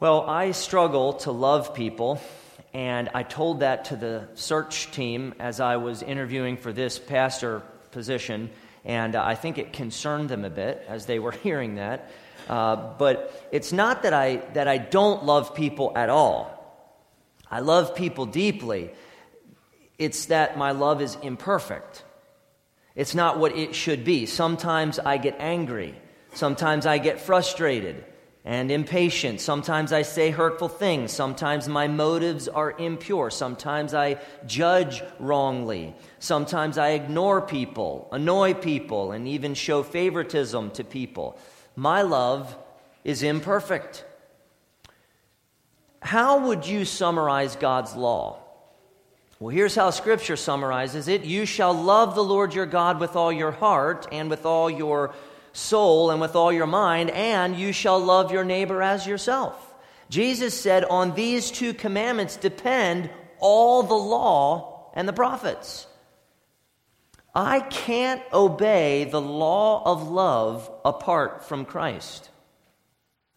Well, I struggle to love people, and I told that to the search team as I was interviewing for this pastor position, and I think it concerned them a bit as they were hearing that. Uh, but it's not that I, that I don't love people at all. I love people deeply. It's that my love is imperfect. It's not what it should be. Sometimes I get angry. Sometimes I get frustrated and impatient. Sometimes I say hurtful things. Sometimes my motives are impure. Sometimes I judge wrongly. Sometimes I ignore people, annoy people, and even show favoritism to people. My love is imperfect. How would you summarize God's law? Well, here's how Scripture summarizes it You shall love the Lord your God with all your heart and with all your soul and with all your mind, and you shall love your neighbor as yourself. Jesus said, On these two commandments depend all the law and the prophets. I can't obey the law of love apart from Christ.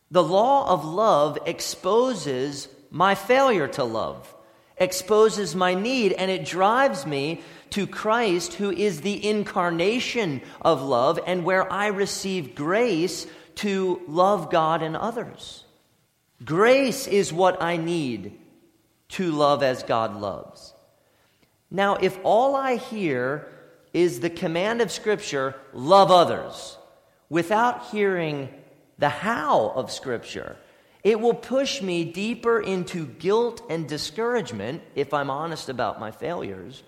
The law of love exposes my failure to love, exposes my need, and it drives me to Christ, who is the incarnation of love, and where I receive grace to love God and others. Grace is what I need to love as God loves. Now, if all I hear is the command of Scripture, love others, without hearing the how of Scripture, it will push me deeper into guilt and discouragement if I'm honest about my failures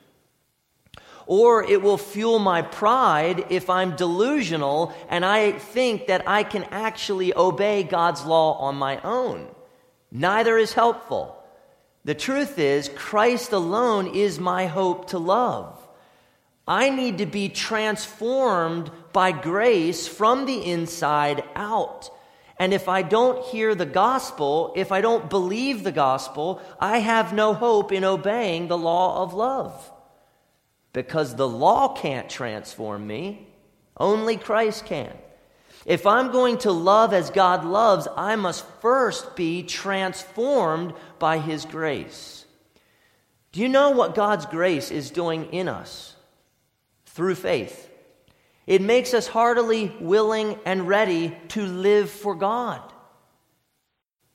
or it will fuel my pride if I'm delusional and I think that I can actually obey God's law on my own. Neither is helpful. The truth is, Christ alone is my hope to love. I need to be transformed by grace from the inside out. And if I don't hear the gospel, if I don't believe the gospel, I have no hope in obeying the law of love because the law can't transform me, only Christ can. If I'm going to love as God loves, I must first be transformed by His grace. Do you know what God's grace is doing in us? Through faith. It makes us heartily willing and ready to live for God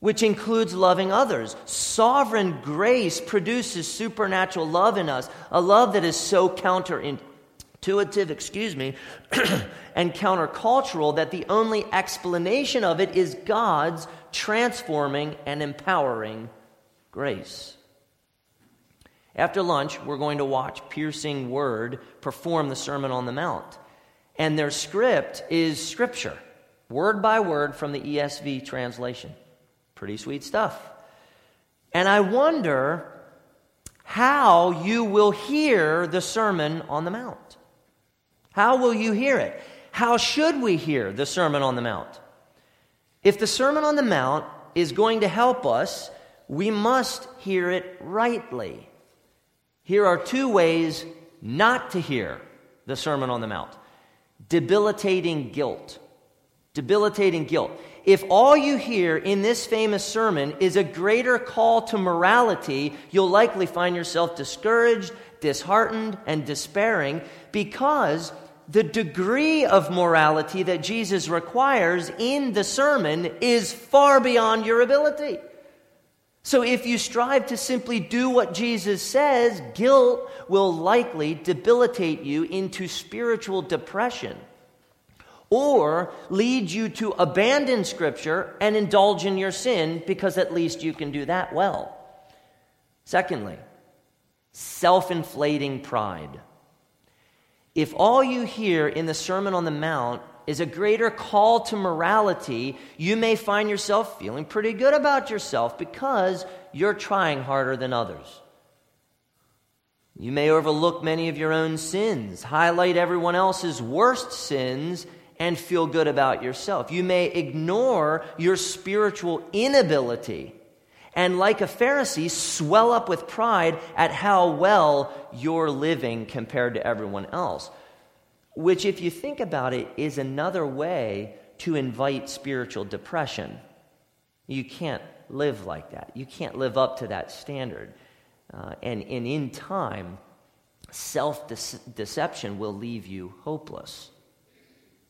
which includes loving others. Sovereign grace produces supernatural love in us, a love that is so counterintuitive, excuse me, and countercultural that the only explanation of it is God's transforming and empowering grace. After lunch, we're going to watch Piercing Word perform the Sermon on the Mount. And their script is Scripture, word by word from the ESV translation. Pretty sweet stuff. And I wonder how you will hear the Sermon on the Mount. How will you hear it? How should we hear the Sermon on the Mount? If the Sermon on the Mount is going to help us, we must hear it rightly. Here are two ways not to hear the Sermon on the Mount debilitating guilt. Debilitating guilt if all you hear in this famous sermon is a greater call to morality, you'll likely find yourself discouraged, disheartened, and despairing because the degree of morality that Jesus requires in the sermon is far beyond your ability. So, if you strive to simply do what Jesus says, guilt will likely debilitate you into spiritual depression or lead you to abandon Scripture and indulge in your sin because at least you can do that well. Secondly, self inflating pride. If all you hear in the Sermon on the Mount is a greater call to morality, you may find yourself feeling pretty good about yourself because you're trying harder than others. You may overlook many of your own sins, highlight everyone else's worst sins, and feel good about yourself. You may ignore your spiritual inability and, like a Pharisee, swell up with pride at how well you're living compared to everyone else. Which, if you think about it, is another way to invite spiritual depression. You can't live like that. You can't live up to that standard. Uh, and, and in time, self deception will leave you hopeless,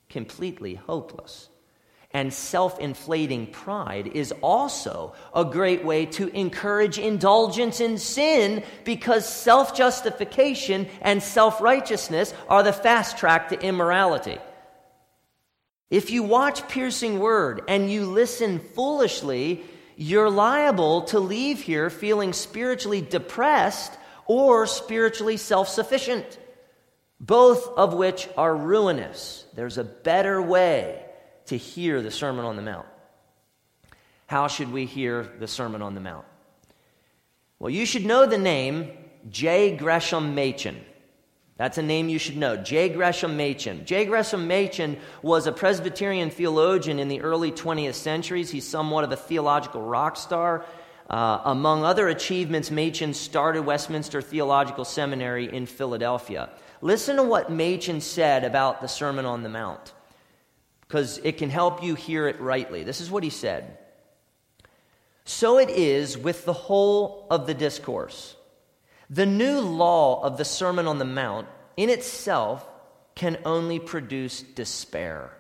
completely hopeless. And self inflating pride is also a great way to encourage indulgence in sin because self justification and self righteousness are the fast track to immorality. If you watch Piercing Word and you listen foolishly, you're liable to leave here feeling spiritually depressed or spiritually self sufficient, both of which are ruinous. There's a better way to hear the Sermon on the Mount. How should we hear the Sermon on the Mount? Well, you should know the name J. Gresham Machen. That's a name you should know. J. Gresham Machen. J. Gresham Machen was a Presbyterian theologian in the early 20th centuries. He's somewhat of a theological rock star. Uh, among other achievements, Machen started Westminster Theological Seminary in Philadelphia. Listen to what Machen said about the Sermon on the Mount, because it can help you hear it rightly. This is what he said So it is with the whole of the discourse. The new law of the Sermon on the Mount in itself can only produce despair.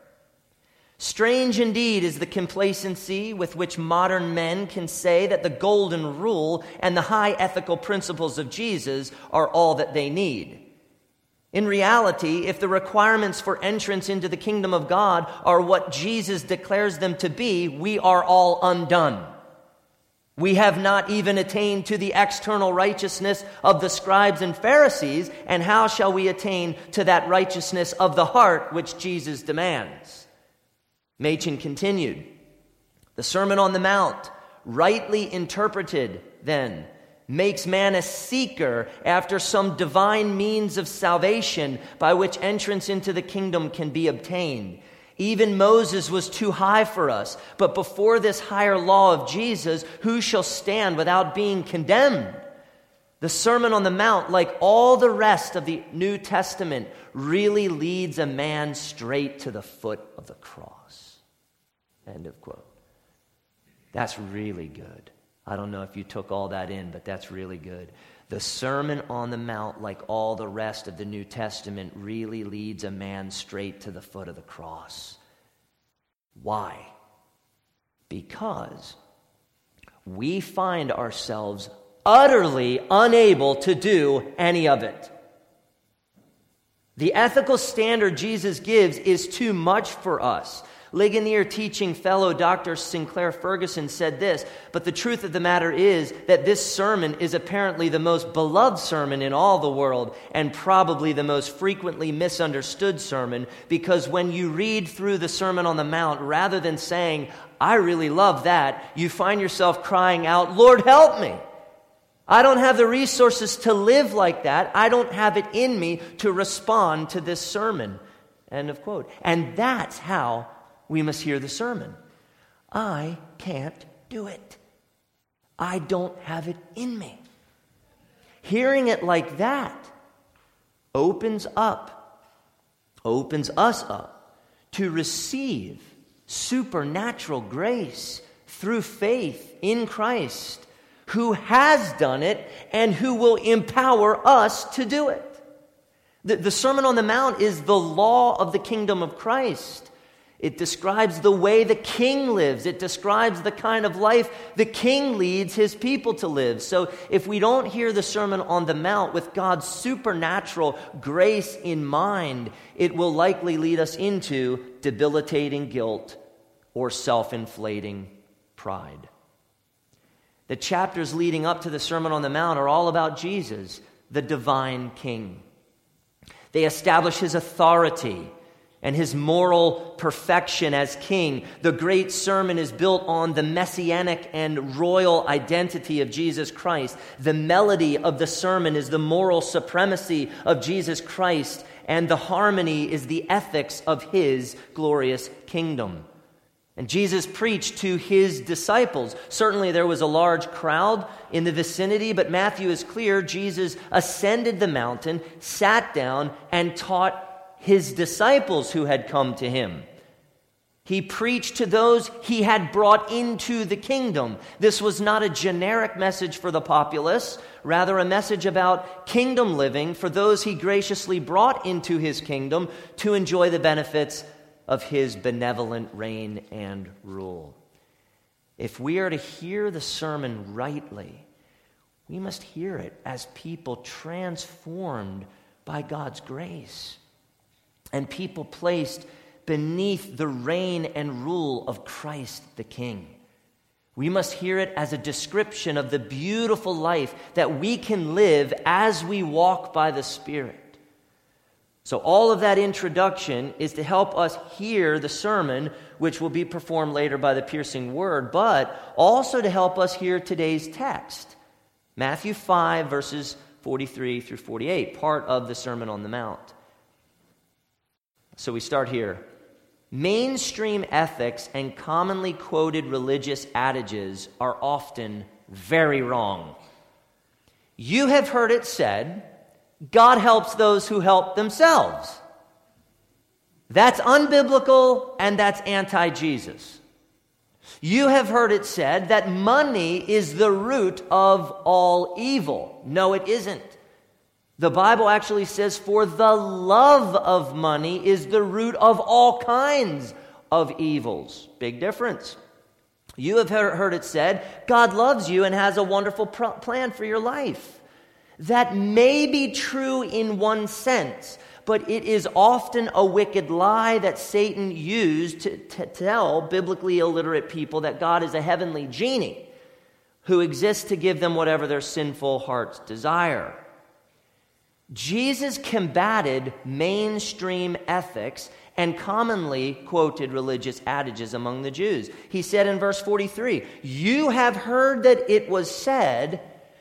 Strange indeed is the complacency with which modern men can say that the golden rule and the high ethical principles of Jesus are all that they need. In reality, if the requirements for entrance into the kingdom of God are what Jesus declares them to be, we are all undone. We have not even attained to the external righteousness of the scribes and Pharisees, and how shall we attain to that righteousness of the heart which Jesus demands? Machen continued The Sermon on the Mount, rightly interpreted, then, makes man a seeker after some divine means of salvation by which entrance into the kingdom can be obtained. Even Moses was too high for us. But before this higher law of Jesus, who shall stand without being condemned? The Sermon on the Mount, like all the rest of the New Testament, really leads a man straight to the foot of the cross. End of quote. That's really good. I don't know if you took all that in, but that's really good. The Sermon on the Mount, like all the rest of the New Testament, really leads a man straight to the foot of the cross. Why? Because we find ourselves utterly unable to do any of it. The ethical standard Jesus gives is too much for us. Ligonier teaching fellow Dr. Sinclair Ferguson said this, but the truth of the matter is that this sermon is apparently the most beloved sermon in all the world and probably the most frequently misunderstood sermon because when you read through the Sermon on the Mount, rather than saying, I really love that, you find yourself crying out, Lord, help me. I don't have the resources to live like that. I don't have it in me to respond to this sermon. End of quote. And that's how we must hear the sermon. I can't do it. I don't have it in me. Hearing it like that opens up, opens us up to receive supernatural grace through faith in Christ, who has done it and who will empower us to do it. The, the Sermon on the Mount is the law of the kingdom of Christ. It describes the way the king lives. It describes the kind of life the king leads his people to live. So if we don't hear the Sermon on the Mount with God's supernatural grace in mind, it will likely lead us into debilitating guilt or self inflating pride. The chapters leading up to the Sermon on the Mount are all about Jesus, the divine king. They establish his authority and his moral perfection as king. The great sermon is built on the messianic and royal identity of Jesus Christ. The melody of the sermon is the moral supremacy of Jesus Christ, and the harmony is the ethics of his glorious kingdom. And Jesus preached to his disciples. Certainly, there was a large crowd in the vicinity, but Matthew is clear Jesus ascended the mountain, sat down, and taught his disciples who had come to him. He preached to those he had brought into the kingdom. This was not a generic message for the populace, rather, a message about kingdom living for those he graciously brought into his kingdom to enjoy the benefits of his benevolent reign and rule. If we are to hear the sermon rightly, we must hear it as people transformed by God's grace and people placed beneath the reign and rule of Christ the King. We must hear it as a description of the beautiful life that we can live as we walk by the Spirit. So, all of that introduction is to help us hear the sermon, which will be performed later by the piercing word, but also to help us hear today's text Matthew 5, verses 43 through 48, part of the Sermon on the Mount. So we start here. Mainstream ethics and commonly quoted religious adages are often very wrong. You have heard it said, God helps those who help themselves. That's unbiblical and that's anti Jesus. You have heard it said that money is the root of all evil. No, it isn't. The Bible actually says, For the love of money is the root of all kinds of evils. Big difference. You have heard it said, God loves you and has a wonderful plan for your life. That may be true in one sense, but it is often a wicked lie that Satan used to, to tell biblically illiterate people that God is a heavenly genie who exists to give them whatever their sinful hearts desire. Jesus combated mainstream ethics and commonly quoted religious adages among the Jews. He said in verse 43 You have heard that it was said,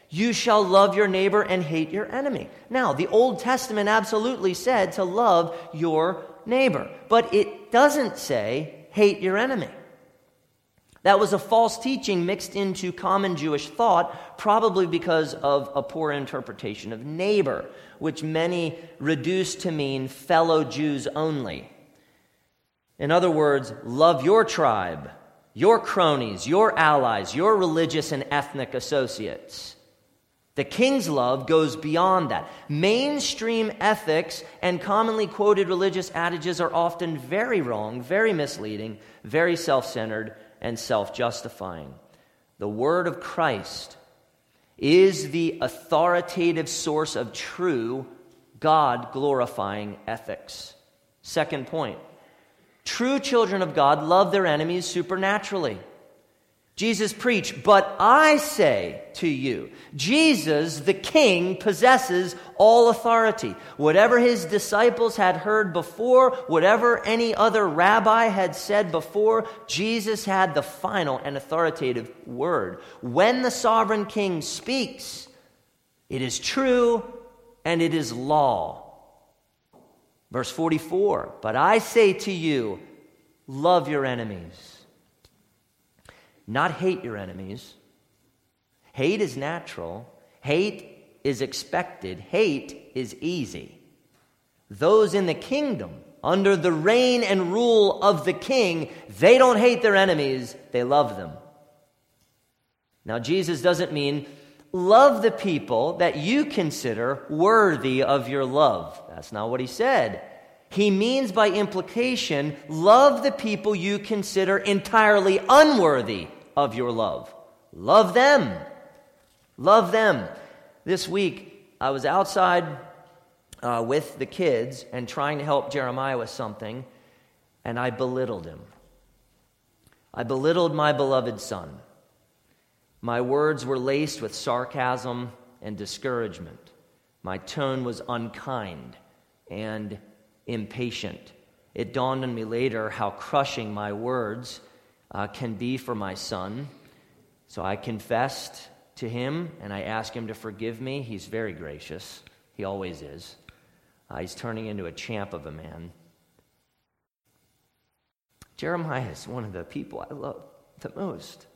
You shall love your neighbor and hate your enemy. Now, the Old Testament absolutely said to love your neighbor, but it doesn't say, Hate your enemy. That was a false teaching mixed into common Jewish thought, probably because of a poor interpretation of neighbor, which many reduced to mean fellow Jews only. In other words, love your tribe, your cronies, your allies, your religious and ethnic associates. The king's love goes beyond that. Mainstream ethics and commonly quoted religious adages are often very wrong, very misleading, very self centered, and self justifying. The word of Christ is the authoritative source of true, God glorifying ethics. Second point true children of God love their enemies supernaturally. Jesus preached, But I say to you, Jesus, the King, possesses all authority. Whatever his disciples had heard before, whatever any other rabbi had said before, Jesus had the final and authoritative word. When the sovereign King speaks, it is true and it is law. Verse 44 But I say to you, love your enemies not hate your enemies. Hate is natural, hate is expected, hate is easy. Those in the kingdom, under the reign and rule of the king, they don't hate their enemies, they love them. Now, Jesus doesn't mean love the people that you consider worthy of your love. That's not what he said. He means by implication, love the people you consider entirely unworthy of your love. Love them. Love them. This week, I was outside uh, with the kids and trying to help Jeremiah with something, and I belittled him. I belittled my beloved son. My words were laced with sarcasm and discouragement. My tone was unkind and impatient. It dawned on me later how crushing my words uh, can be for my son. So I confessed to him and I asked him to forgive me. He's very gracious, he always is. Uh, he's turning into a champ of a man. Jeremiah is one of the people I love the most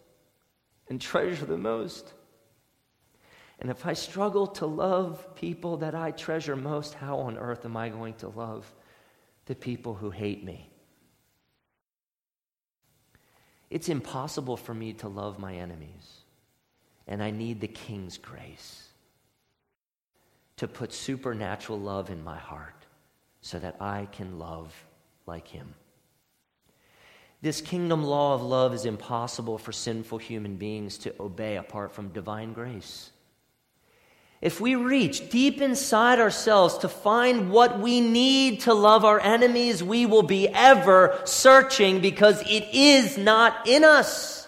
and treasure the most. And if I struggle to love people that I treasure most, how on earth am I going to love the people who hate me? It's impossible for me to love my enemies. And I need the King's grace to put supernatural love in my heart so that I can love like Him. This kingdom law of love is impossible for sinful human beings to obey apart from divine grace. If we reach deep inside ourselves to find what we need to love our enemies, we will be ever searching because it is not in us.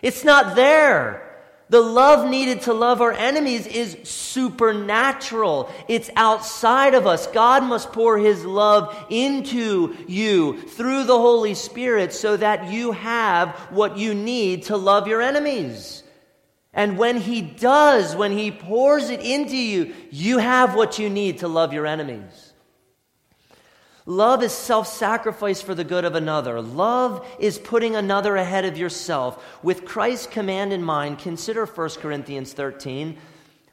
It's not there. The love needed to love our enemies is supernatural. It's outside of us. God must pour His love into you through the Holy Spirit so that you have what you need to love your enemies. And when He does, when He pours it into you, you have what you need to love your enemies. Love is self sacrifice for the good of another. Love is putting another ahead of yourself. With Christ's command in mind, consider 1 Corinthians 13.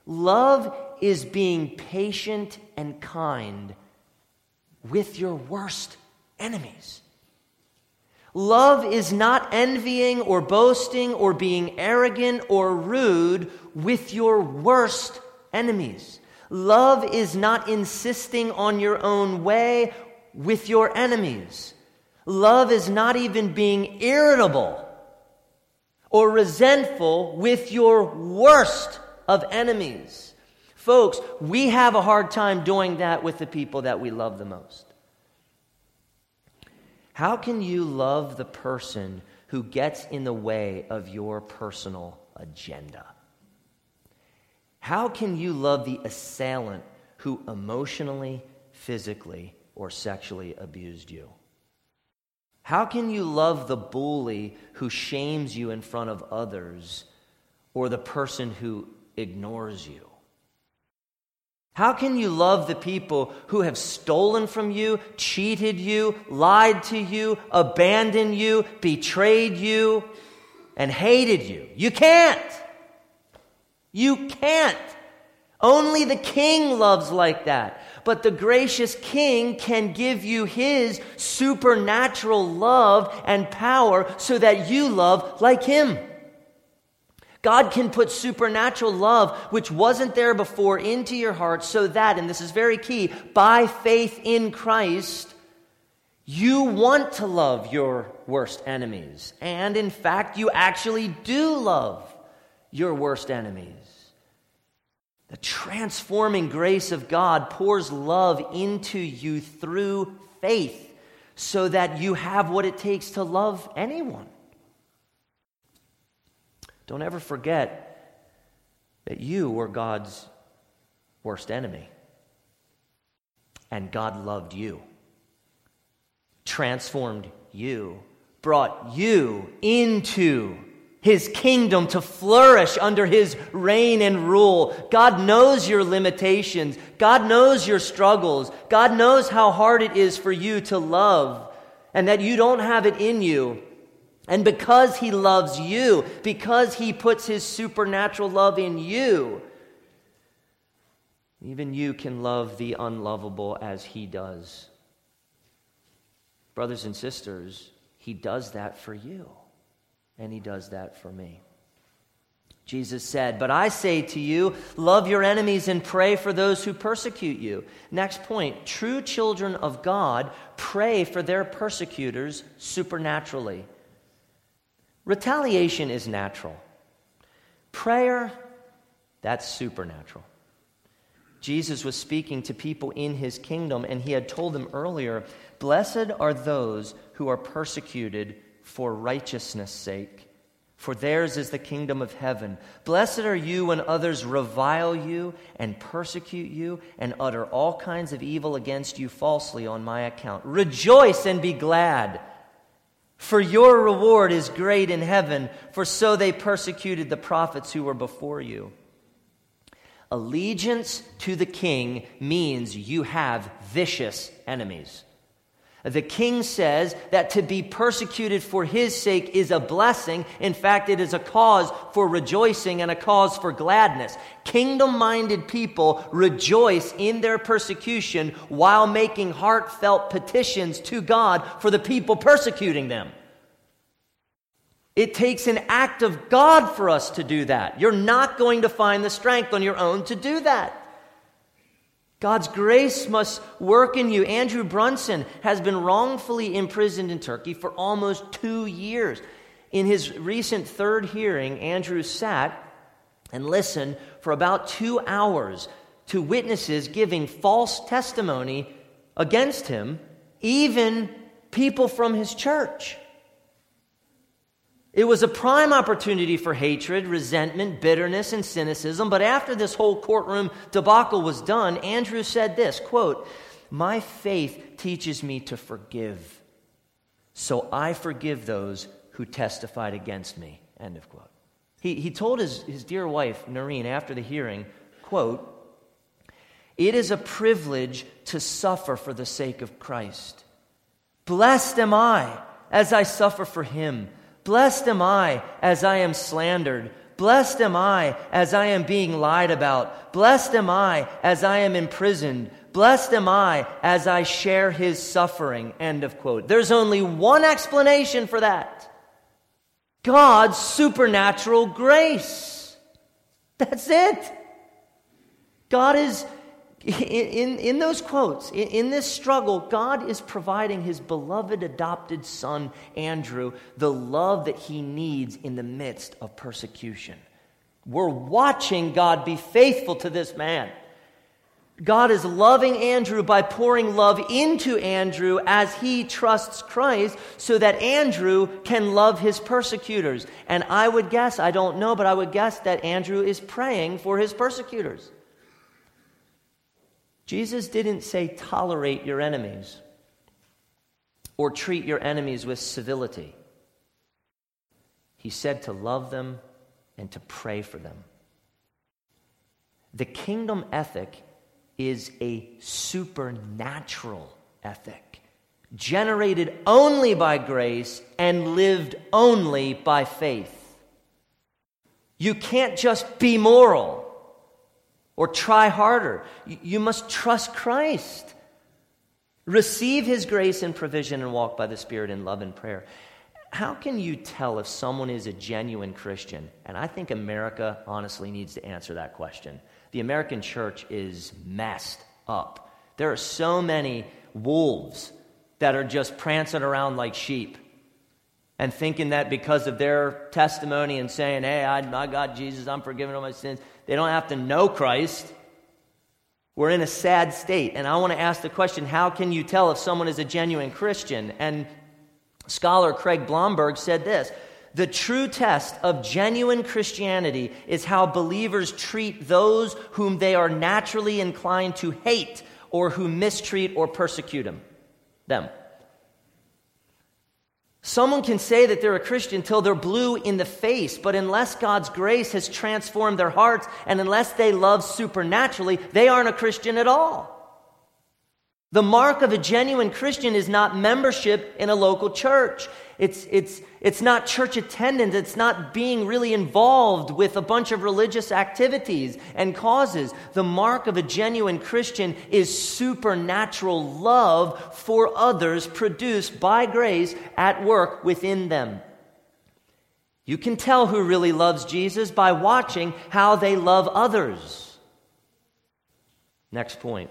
Love is being patient and kind with your worst enemies. Love is not envying or boasting or being arrogant or rude with your worst enemies. Love is not insisting on your own way with your enemies. Love is not even being irritable or resentful with your worst of enemies. Folks, we have a hard time doing that with the people that we love the most. How can you love the person who gets in the way of your personal agenda? How can you love the assailant who emotionally, physically, or sexually abused you? How can you love the bully who shames you in front of others or the person who ignores you? How can you love the people who have stolen from you, cheated you, lied to you, abandoned you, betrayed you, and hated you? You can't. You can't. Only the king loves like that. But the gracious king can give you his supernatural love and power so that you love like him. God can put supernatural love, which wasn't there before, into your heart so that, and this is very key, by faith in Christ, you want to love your worst enemies. And in fact, you actually do love your worst enemies. The transforming grace of God pours love into you through faith so that you have what it takes to love anyone. Don't ever forget that you were God's worst enemy. And God loved you, transformed you, brought you into his kingdom to flourish under his reign and rule. God knows your limitations. God knows your struggles. God knows how hard it is for you to love and that you don't have it in you. And because he loves you, because he puts his supernatural love in you, even you can love the unlovable as he does. Brothers and sisters, he does that for you, and he does that for me. Jesus said, But I say to you, love your enemies and pray for those who persecute you. Next point true children of God pray for their persecutors supernaturally. Retaliation is natural. Prayer, that's supernatural. Jesus was speaking to people in his kingdom, and he had told them earlier Blessed are those who are persecuted for righteousness' sake, for theirs is the kingdom of heaven. Blessed are you when others revile you and persecute you and utter all kinds of evil against you falsely on my account. Rejoice and be glad for your reward is great in heaven, for so they persecuted the prophets who were before you. Allegiance to the king means you have vicious enemies. The king says that to be persecuted for his sake is a blessing. In fact, it is a cause for rejoicing and a cause for gladness. Kingdom minded people rejoice in their persecution while making heartfelt petitions to God for the people persecuting them. It takes an act of God for us to do that. You're not going to find the strength on your own to do that. God's grace must work in you. Andrew Brunson has been wrongfully imprisoned in Turkey for almost two years. In his recent third hearing, Andrew sat and listened for about two hours to witnesses giving false testimony against him, even people from his church. It was a prime opportunity for hatred, resentment, bitterness, and cynicism. But after this whole courtroom debacle was done, Andrew said this quote, My faith teaches me to forgive. So I forgive those who testified against me. End of quote. He, he told his, his dear wife, Norine, after the hearing, quote, It is a privilege to suffer for the sake of Christ. Blessed am I as I suffer for him. Blessed am I as I am slandered. Blessed am I as I am being lied about. Blessed am I as I am imprisoned. Blessed am I as I share his suffering. End of quote. There's only one explanation for that God's supernatural grace. That's it. God is in, in those quotes, in, in this struggle, God is providing his beloved adopted son, Andrew, the love that he needs in the midst of persecution. We're watching God be faithful to this man. God is loving Andrew by pouring love into Andrew as he trusts Christ so that Andrew can love his persecutors. And I would guess, I don't know, but I would guess that Andrew is praying for his persecutors. Jesus didn't say tolerate your enemies or treat your enemies with civility. He said to love them and to pray for them. The kingdom ethic is a supernatural ethic, generated only by grace and lived only by faith. You can't just be moral or try harder. You must trust Christ. Receive his grace and provision and walk by the Spirit in love and prayer. How can you tell if someone is a genuine Christian? And I think America honestly needs to answer that question. The American church is messed up. There are so many wolves that are just prancing around like sheep and thinking that because of their testimony and saying, Hey, I, I got Jesus, I'm forgiven of my sins, they don't have to know Christ. We're in a sad state. And I want to ask the question how can you tell if someone is a genuine Christian? And scholar Craig Blomberg said this The true test of genuine Christianity is how believers treat those whom they are naturally inclined to hate or who mistreat or persecute them. Someone can say that they're a Christian until they're blue in the face, but unless God's grace has transformed their hearts and unless they love supernaturally, they aren't a Christian at all. The mark of a genuine Christian is not membership in a local church. It's, it's, it's not church attendance. It's not being really involved with a bunch of religious activities and causes. The mark of a genuine Christian is supernatural love for others produced by grace at work within them. You can tell who really loves Jesus by watching how they love others. Next point.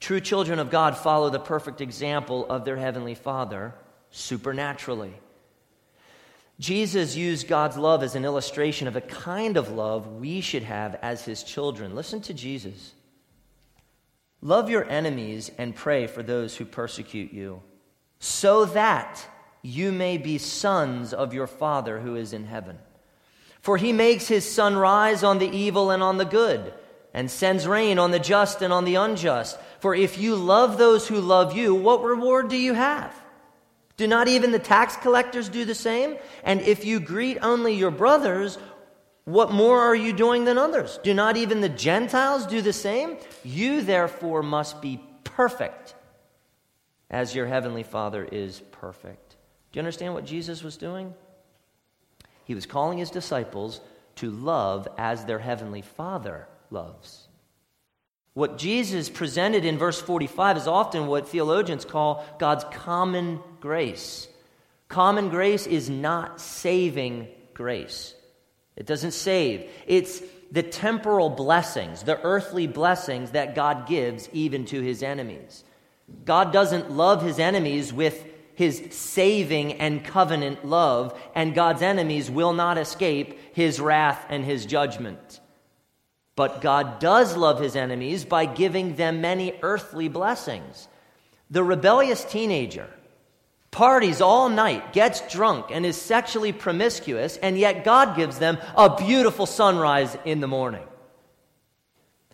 True children of God follow the perfect example of their Heavenly Father supernaturally. Jesus used God's love as an illustration of a kind of love we should have as His children. Listen to Jesus. Love your enemies and pray for those who persecute you, so that you may be sons of your Father who is in heaven. For he makes his sun rise on the evil and on the good, and sends rain on the just and on the unjust. For if you love those who love you, what reward do you have? Do not even the tax collectors do the same? And if you greet only your brothers, what more are you doing than others? Do not even the Gentiles do the same? You therefore must be perfect as your heavenly Father is perfect. Do you understand what Jesus was doing? He was calling his disciples to love as their heavenly Father loves. What Jesus presented in verse 45 is often what theologians call God's common grace. Common grace is not saving grace. It doesn't save. It's the temporal blessings, the earthly blessings that God gives even to his enemies. God doesn't love his enemies with his saving and covenant love, and God's enemies will not escape his wrath and his judgment. But God does love his enemies by giving them many earthly blessings. The rebellious teenager parties all night, gets drunk, and is sexually promiscuous, and yet God gives them a beautiful sunrise in the morning.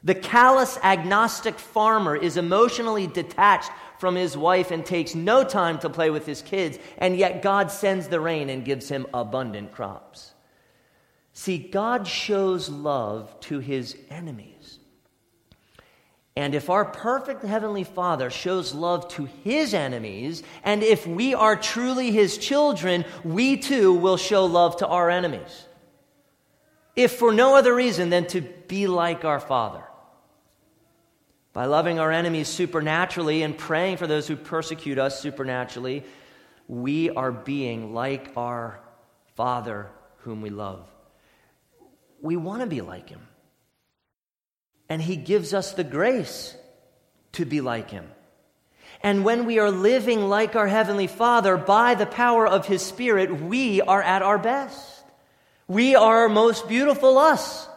The callous agnostic farmer is emotionally detached from his wife and takes no time to play with his kids, and yet God sends the rain and gives him abundant crops. See, God shows love to his enemies. And if our perfect Heavenly Father shows love to His enemies, and if we are truly His children, we too will show love to our enemies. If for no other reason than to be like our Father. By loving our enemies supernaturally and praying for those who persecute us supernaturally, we are being like our Father whom we love. We want to be like Him and He gives us the grace to be like Him. And when we are living like our Heavenly Father by the power of His Spirit, we are at our best. We are most beautiful us.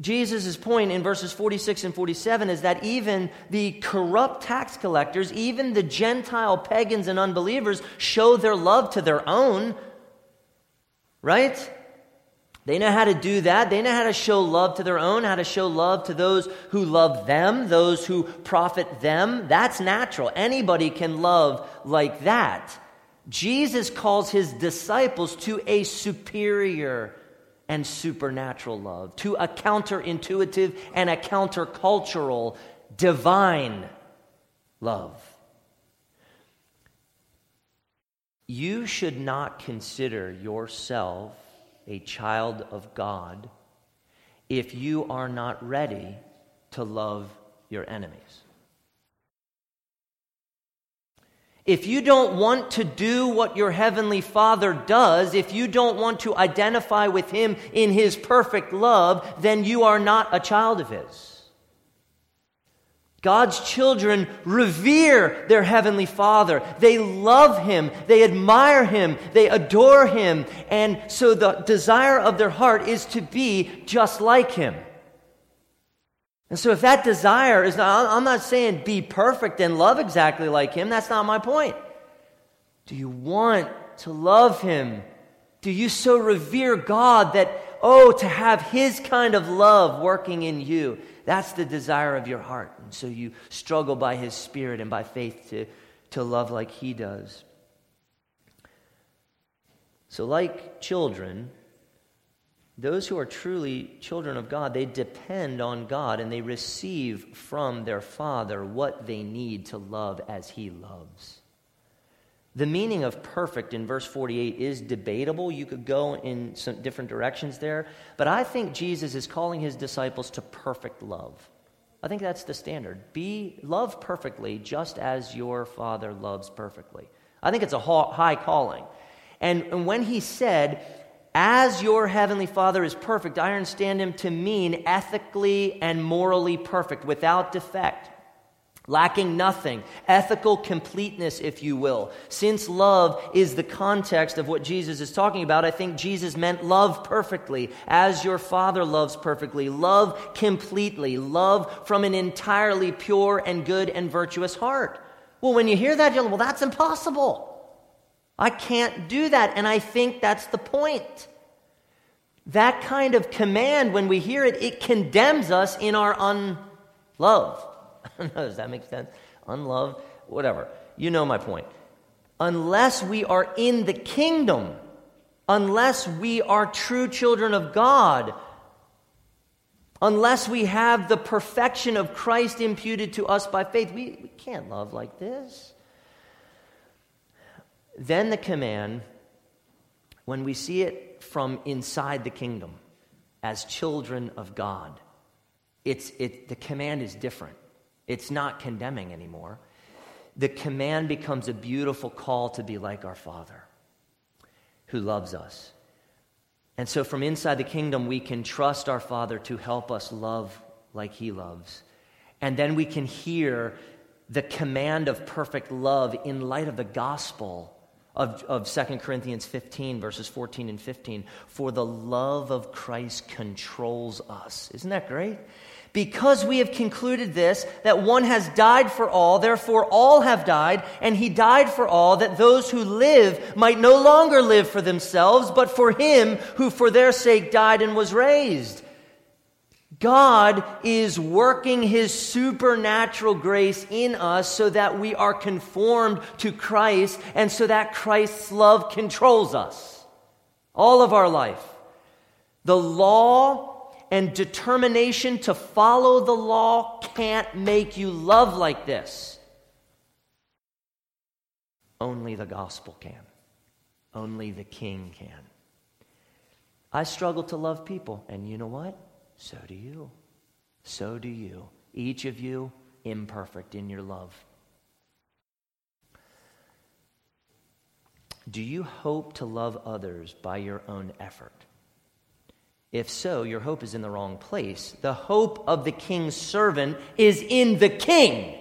Jesus' point in verses 46 and 47 is that even the corrupt tax collectors, even the Gentile pagans and unbelievers, show their love to their own, right? They know how to do that. They know how to show love to their own, how to show love to those who love them, those who profit them. That's natural. Anybody can love like that. Jesus calls his disciples to a superior and supernatural love, to a counterintuitive and a countercultural divine love. You should not consider yourself a child of God if you are not ready to love your enemies. If you don't want to do what your heavenly Father does, if you don't want to identify with Him in His perfect love, then you are not a child of His. God's children revere their Heavenly Father. They love Him. They admire Him. They adore Him. And so the desire of their heart is to be just like Him. And so if that desire is not, I'm not saying be perfect and love exactly like Him. That's not my point. Do you want to love Him? Do you so revere God that, oh, to have His kind of love working in you? That's the desire of your heart. And so you struggle by His Spirit and by faith to, to love like He does. So, like children, those who are truly children of God, they depend on God and they receive from their Father what they need to love as He loves. The meaning of perfect in verse 48 is debatable. You could go in some different directions there. But I think Jesus is calling his disciples to perfect love. I think that's the standard. Be love perfectly just as your Father loves perfectly. I think it's a high calling. And, and when he said, as your heavenly Father is perfect, I understand him to mean ethically and morally perfect, without defect lacking nothing, ethical completeness, if you will. Since love is the context of what Jesus is talking about, I think Jesus meant love perfectly, as your Father loves perfectly. Love completely, love from an entirely pure and good and virtuous heart. Well, when you hear that, you're like, well, that's impossible. I can't do that. And I think that's the point. That kind of command, when we hear it, it condemns us in our unlove. Does that make sense? Unloved, whatever. You know my point. Unless we are in the kingdom, unless we are true children of God, unless we have the perfection of Christ imputed to us by faith, we, we can't love like this. Then the command, when we see it from inside the kingdom as children of God, it's, it, the command is different. It's not condemning anymore. the command becomes a beautiful call to be like our Father who loves us. And so, from inside the kingdom, we can trust our Father to help us love like He loves. And then we can hear the command of perfect love in light of the gospel of, of 2 Corinthians 15, verses 14 and 15. For the love of Christ controls us. Isn't that great? Because we have concluded this, that one has died for all, therefore all have died, and he died for all, that those who live might no longer live for themselves, but for him who for their sake died and was raised. God is working his supernatural grace in us so that we are conformed to Christ and so that Christ's love controls us all of our life. The law and determination to follow the law can't make you love like this. Only the gospel can. Only the king can. I struggle to love people, and you know what? So do you. So do you. Each of you imperfect in your love. Do you hope to love others by your own effort? If so, your hope is in the wrong place. The hope of the king's servant is in the king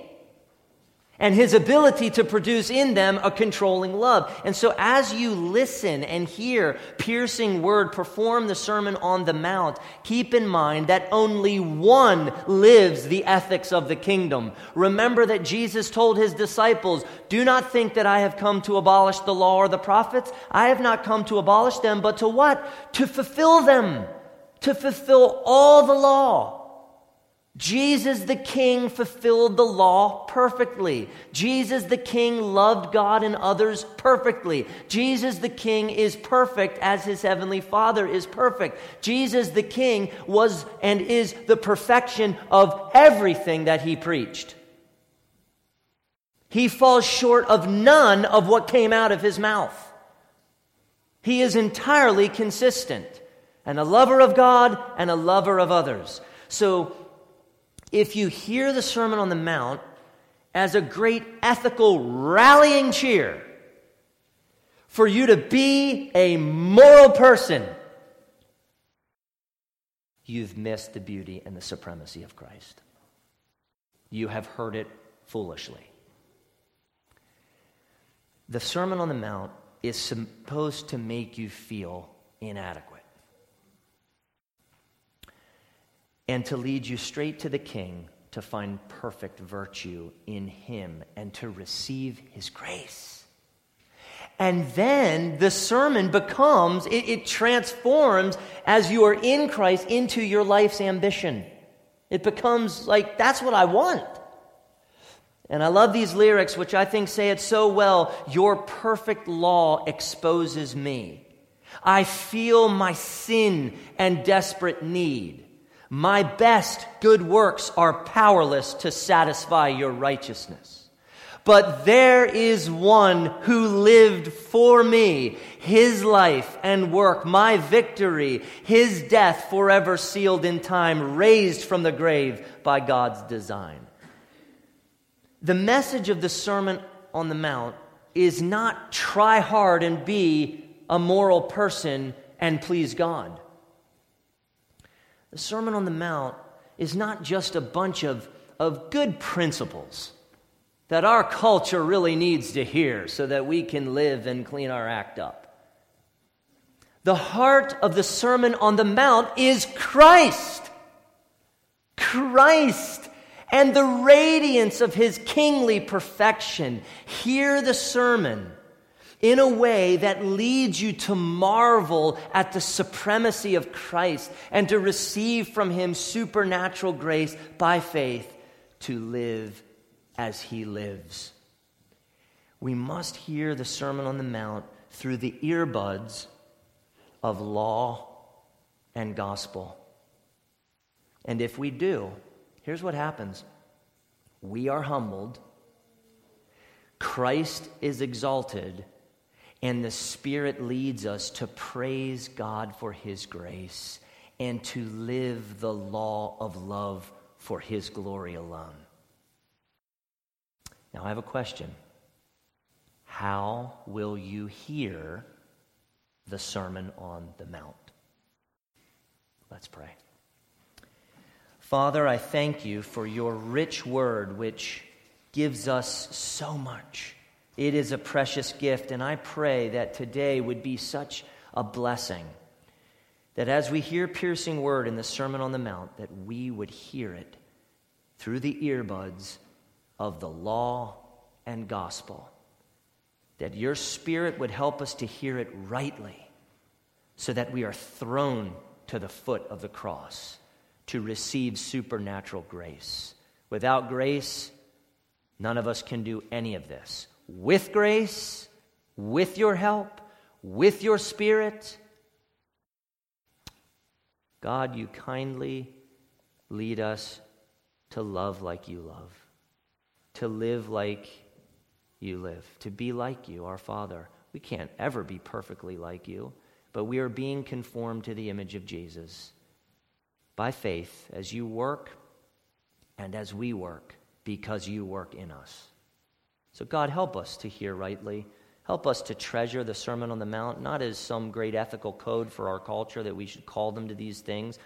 and his ability to produce in them a controlling love. And so, as you listen and hear piercing word perform the Sermon on the Mount, keep in mind that only one lives the ethics of the kingdom. Remember that Jesus told his disciples, Do not think that I have come to abolish the law or the prophets. I have not come to abolish them, but to what? To fulfill them to fulfill all the law. Jesus the King fulfilled the law perfectly. Jesus the King loved God and others perfectly. Jesus the King is perfect as his heavenly Father is perfect. Jesus the King was and is the perfection of everything that he preached. He falls short of none of what came out of his mouth. He is entirely consistent and a lover of God and a lover of others. So if you hear the Sermon on the Mount as a great ethical rallying cheer for you to be a moral person, you've missed the beauty and the supremacy of Christ. You have heard it foolishly. The Sermon on the Mount is supposed to make you feel inadequate. And to lead you straight to the King to find perfect virtue in Him and to receive His grace. And then the sermon becomes, it, it, transforms as you are in Christ into your life's ambition. It becomes like, that's what I want. And I love these lyrics, which I think say it so well. Your perfect law exposes me. I feel my sin and desperate need. My best good works are powerless to satisfy your righteousness. But there is one who lived for me, his life and work, my victory, his death forever sealed in time, raised from the grave by God's design. The message of the Sermon on the Mount is not try hard and be a moral person and please God. The Sermon on the Mount is not just a bunch of, of good principles that our culture really needs to hear so that we can live and clean our act up. The heart of the Sermon on the Mount is Christ. Christ and the radiance of his kingly perfection. Hear the sermon in a way that leads you to marvel at the supremacy of Christ and to receive from him supernatural grace by faith to live as he lives. We must hear the Sermon on the Mount through the earbuds of law and gospel. And if we do, here's what happens we are humbled, Christ is exalted and the Spirit leads us to praise God for His grace and to live the law of love for His glory alone. Now, I have a question. How will you hear the Sermon on the Mount? Let's pray. Father, I thank you for your rich word, which gives us so much. It is a precious gift, and I pray that today would be such a blessing that as we hear piercing word in the Sermon on the Mount, that we would hear it through the earbuds of the law and gospel. That your Spirit would help us to hear it rightly so that we are thrown to the foot of the cross to receive supernatural grace. Without grace, none of us can do any of this. With grace, with your help, with your Spirit, God, you kindly lead us to love like you love, to live like you live, to be like you, our Father. We can't ever be perfectly like you, but we are being conformed to the image of Jesus by faith as you work and as we work because you work in us. So, God, help us to hear rightly. Help us to treasure the Sermon on the Mount, not as some great ethical code for our culture that we should call them to these things,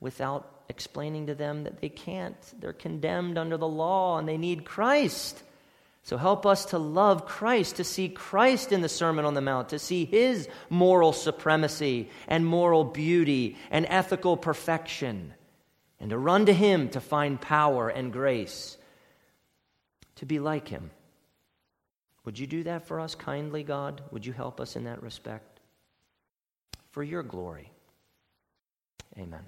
without explaining to them that they can't. They're condemned under the law and they need Christ. So help us to love Christ, to see Christ in the Sermon on the Mount, to see his moral supremacy and moral beauty and ethical perfection, and to run to him to find power and grace, to be like him. Would you do that for us kindly, God? Would you help us in that respect? For your glory. Amen.